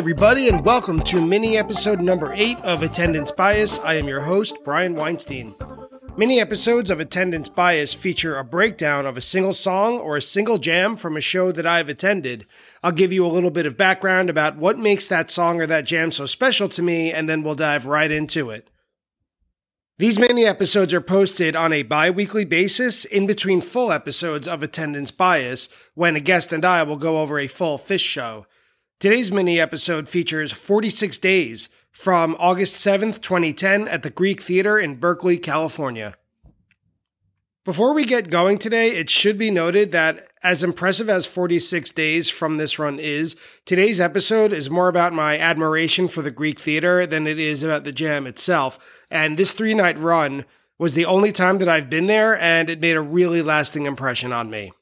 Everybody, and welcome to mini episode number eight of Attendance Bias. I am your host, Brian Weinstein. Mini episodes of Attendance Bias feature a breakdown of a single song or a single jam from a show that I've attended. I'll give you a little bit of background about what makes that song or that jam so special to me, and then we'll dive right into it. These mini episodes are posted on a bi weekly basis in between full episodes of Attendance Bias, when a guest and I will go over a full Phish show. Today's mini episode features 46 Days from August 7th, 2010, at the Greek Theater in Berkeley, California. Before we get going today, it should be noted that as impressive as 46 days from this run is, today's episode is more about my admiration for the Greek theater than it is about the jam itself. And this three night run was the only time that I've been there, and it made a really lasting impression on me.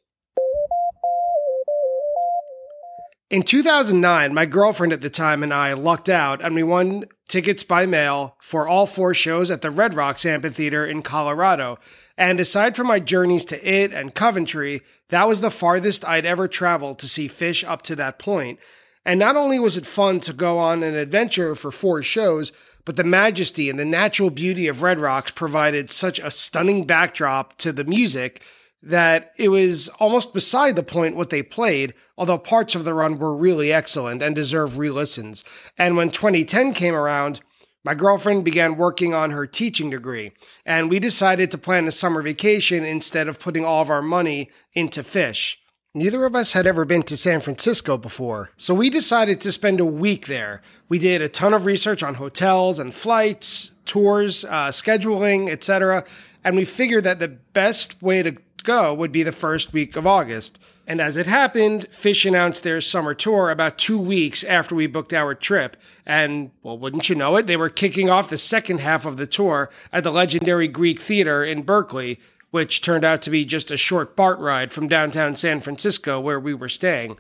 In 2009, my girlfriend at the time and I lucked out and we won tickets by mail for all four shows at the Red Rocks Amphitheater in Colorado. And aside from my journeys to IT and Coventry, that was the farthest I'd ever traveled to see Phish up to that point. And not only was it fun to go on an adventure for four shows, but the majesty and the natural beauty of Red Rocks provided such a stunning backdrop to the music that it was almost beside the point what they played, although parts of the run were really excellent and deserve re listens. And when 2010 came around, my girlfriend began working on her teaching degree, and we decided to plan a summer vacation instead of putting all of our money into Phish. Neither of us had ever been to San Francisco before, so we decided to spend a week there. We did a ton of research on hotels and flights, tours, uh, scheduling, etc., and we figured that the best way to go would be the first week of August. And as it happened, Phish announced their summer tour about two weeks after we booked our trip. And, well, wouldn't you know it, they were kicking off the second half of the tour at the legendary Greek Theater in Berkeley, which turned out to be just a short BART ride from downtown San Francisco where we were staying.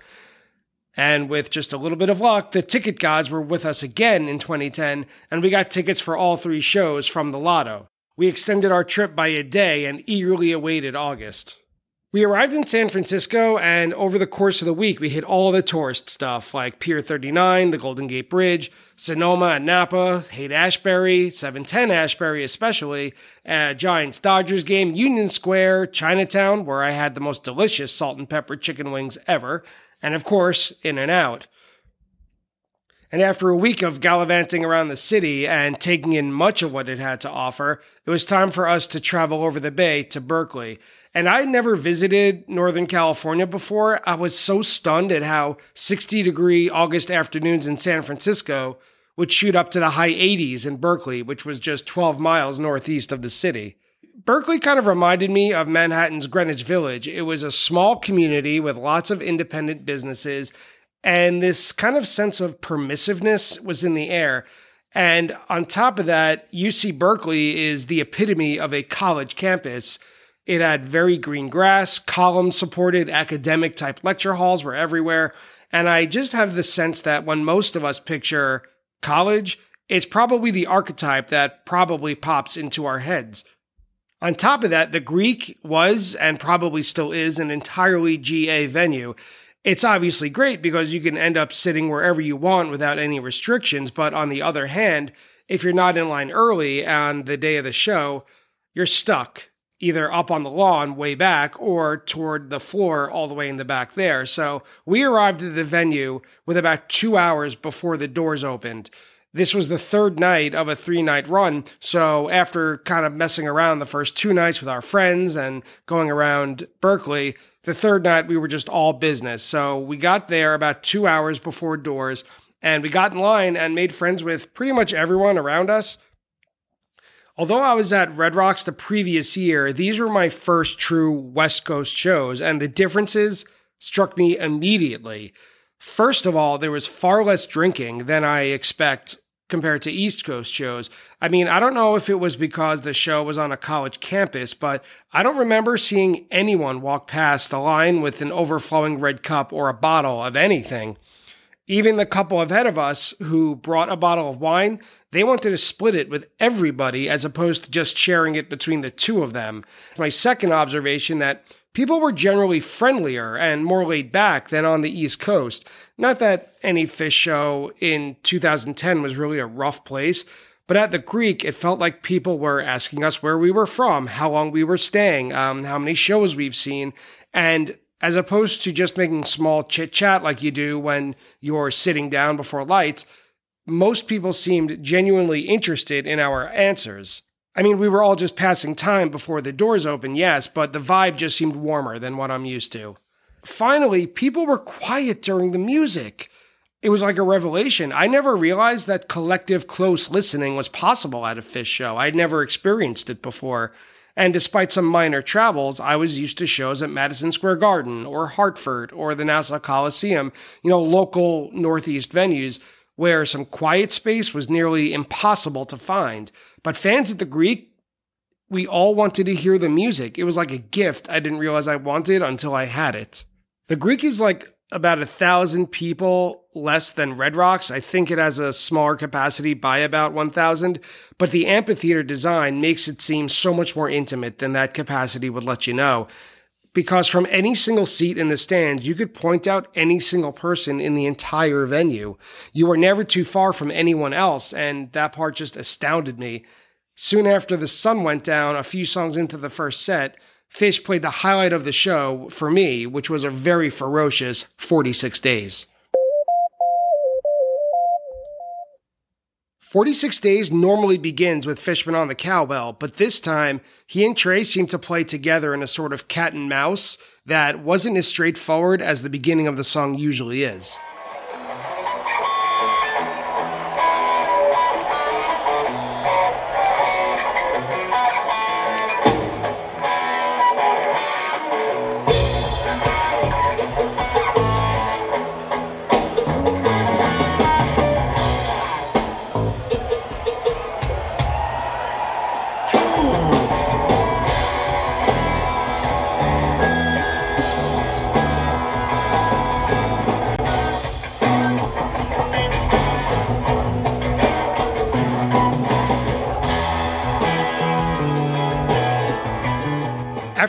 And with just a little bit of luck, the ticket gods were with us again in 2010, and we got tickets for all three shows from the lotto. We extended our trip by a day and eagerly awaited August. We arrived in San Francisco, and over the course of the week, we hit all the tourist stuff like Pier 39, the Golden Gate Bridge, Sonoma and Napa, Haight Ashbury, 710 Ashbury especially, uh, Giants Dodgers game, Union Square, Chinatown, where I had the most delicious salt and pepper chicken wings ever, and of course, In and Out. And after a week of gallivanting around the city and taking in much of what it had to offer, it was time for us to travel over the bay to Berkeley. And I had never visited Northern California before. I was so stunned at how 60 degree August afternoons in San Francisco would shoot up to the high 80s in Berkeley, which was just 12 miles northeast of the city. Berkeley kind of reminded me of Manhattan's Greenwich Village. It was a small community with lots of independent businesses and this kind of sense of permissiveness was in the air. And on top of that, UC Berkeley is the epitome of a college campus. It had very green grass, column supported academic type lecture halls were everywhere. And I just have the sense that when most of us picture college, it's probably the archetype that probably pops into our heads. On top of that, the Greek was and probably still is an entirely GA venue it's obviously great because you can end up sitting wherever you want without any restrictions. But on the other hand, if you're not in line early on the day of the show, you're stuck either up on the lawn way back or toward the floor all the way in the back there. So we arrived at the venue with about two hours before the doors opened. This was the third night of a three night run. So after kind of messing around the first two nights with our friends and going around Berkeley, the third night, we were just all business. So we got there about two hours before doors and we got in line and made friends with pretty much everyone around us. Although I was at Red Rocks the previous year, these were my first true West Coast shows, and the differences struck me immediately. First of all, there was far less drinking than I expect compared to East Coast shows. I mean, I don't know if it was because the show was on a college campus, but I don't remember seeing anyone walk past the line with an overflowing red cup or a bottle of anything. Even the couple ahead of us who brought a bottle of wine, they wanted to split it with everybody as opposed to just sharing it between the two of them. My second observation that people were generally friendlier and more laid back than on the East Coast. Not that any Phish show in 2010 was really a rough place, but at the Greek, it felt like people were asking us where we were from, how long we were staying, um, how many shows we've seen. And as opposed to just making small chit chat like you do when you're sitting down before lights, most people seemed genuinely interested in our answers. I mean, we were all just passing time before the doors opened, yes, but the vibe just seemed warmer than what I'm used to. Finally, people were quiet during the music. It was like a revelation. I never realized that collective close listening was possible at a Phish show. I'd never experienced it before. And despite some minor travels, I was used to shows at Madison Square Garden or Hartford or the Nassau Coliseum, you know, local Northeast venues where some quiet space was nearly impossible to find. But fans at the Greek, we all wanted to hear the music. It was like a gift I didn't realize I wanted until I had it. The Greek is like about a thousand people less than Red Rocks. I think it has a smaller capacity by about 1,000, but the amphitheater design makes it seem so much more intimate than that capacity would let you know because from any single seat in the stands, you could point out any single person in the entire venue. You were never too far from anyone else, and that part just astounded me. Soon after the sun went down, a few songs into the first set, Phish played the highlight of the show for me, which was a very ferocious 46 days. 46 Days normally begins with Fishman on the cowbell, but this time he and Trey seem to play together in a sort of cat and mouse that wasn't as straightforward as the beginning of the song usually is.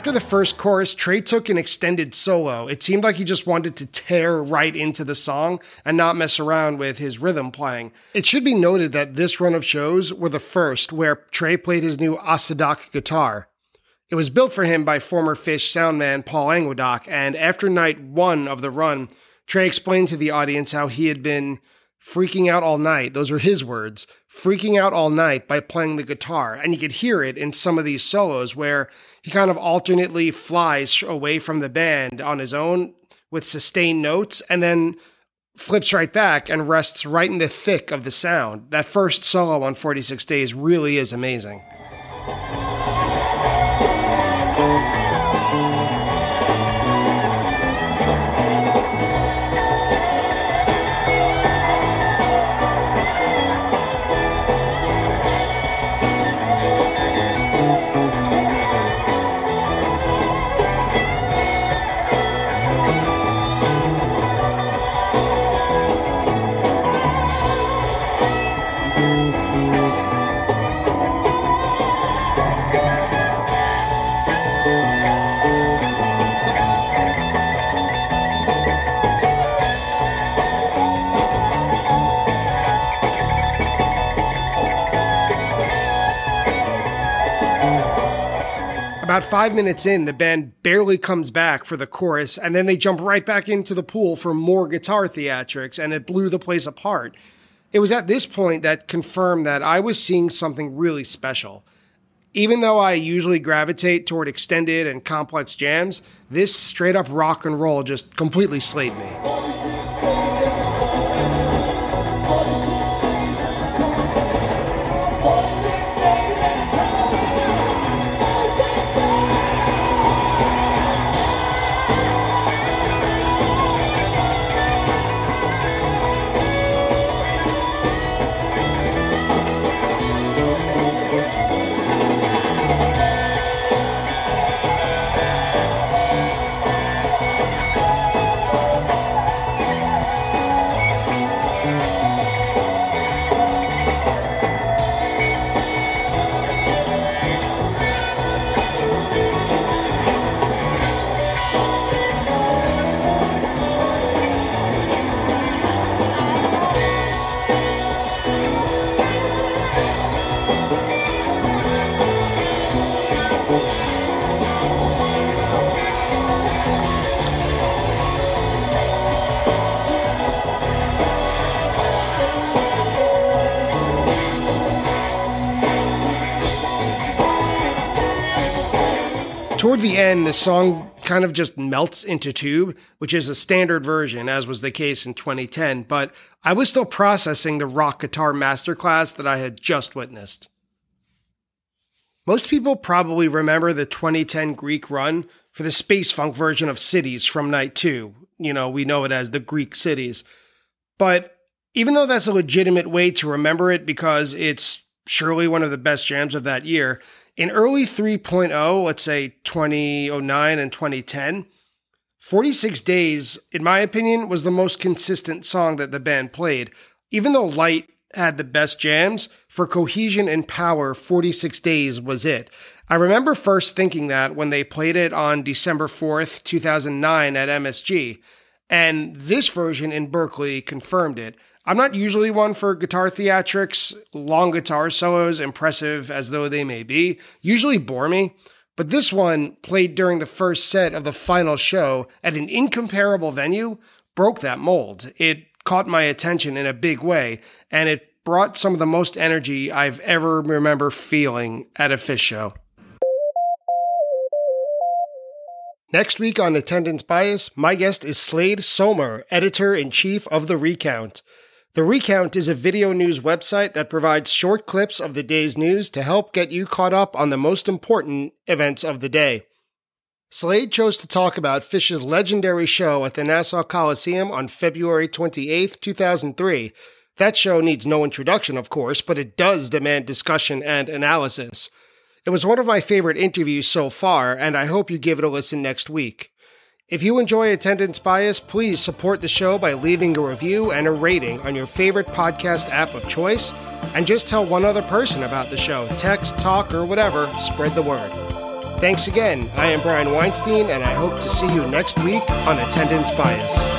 After the first chorus, Trey took an extended solo. It seemed like he just wanted to tear right into the song and not mess around with his rhythm playing. It should be noted that this run of shows were the first where Trey played his new Asadak guitar. It was built for him by former Phish soundman Paul Languedoc, and after night one of the run, Trey explained to the audience how he had been freaking out all night. Those were his words freaking out all night by playing the guitar. And you could hear it in some of these solos where he kind of alternately flies away from the band on his own with sustained notes and then flips right back and rests right in the thick of the sound. That first solo on 46 Days really is amazing. About five minutes in, the band barely comes back for the chorus, and then they jump right back into the pool for more guitar theatrics, and it blew the place apart. It was at this point that confirmed that I was seeing something really special. Even though I usually gravitate toward extended and complex jams, this straight up rock and roll just completely slayed me. Toward the end, the song kind of just melts into tube, which is a standard version, as was the case in 2010, but I was still processing the rock guitar masterclass that I had just witnessed. Most people probably remember the 2010 Greek run for the space funk version of Cities from Night 2. You know, we know it as the Greek Cities. But even though that's a legitimate way to remember it because it's surely one of the best jams of that year, in early 3.0, let's say 2009 and 2010, 46 Days, in my opinion, was the most consistent song that the band played. Even though Light had the best jams, for cohesion and power, 46 Days was it. I remember first thinking that when they played it on December 4th, 2009 at MSG, and this version in Berkeley confirmed it. I'm not usually one for guitar theatrics, long guitar solos, impressive as though they may be, usually bore me. But this one, played during the first set of the final show at an incomparable venue, broke that mold. It caught my attention in a big way, and it brought some of the most energy I've ever remember feeling at a Phish show. Next week on Attendance Bias, my guest is Slade Somer, editor in chief of The Recount. The Recount is a video news website that provides short clips of the day's news to help get you caught up on the most important events of the day. Slade chose to talk about Phish's legendary show at the Nassau Coliseum on February 28, 2003. That show needs no introduction, of course, but it does demand discussion and analysis. It was one of my favorite interviews so far, and I hope you give it a listen next week. If you enjoy Attendance Bias, please support the show by leaving a review and a rating on your favorite podcast app of choice, and just tell one other person about the show. Text, talk, or whatever, spread the word. Thanks again. I am Brian Weinstein, and I hope to see you next week on Attendance Bias.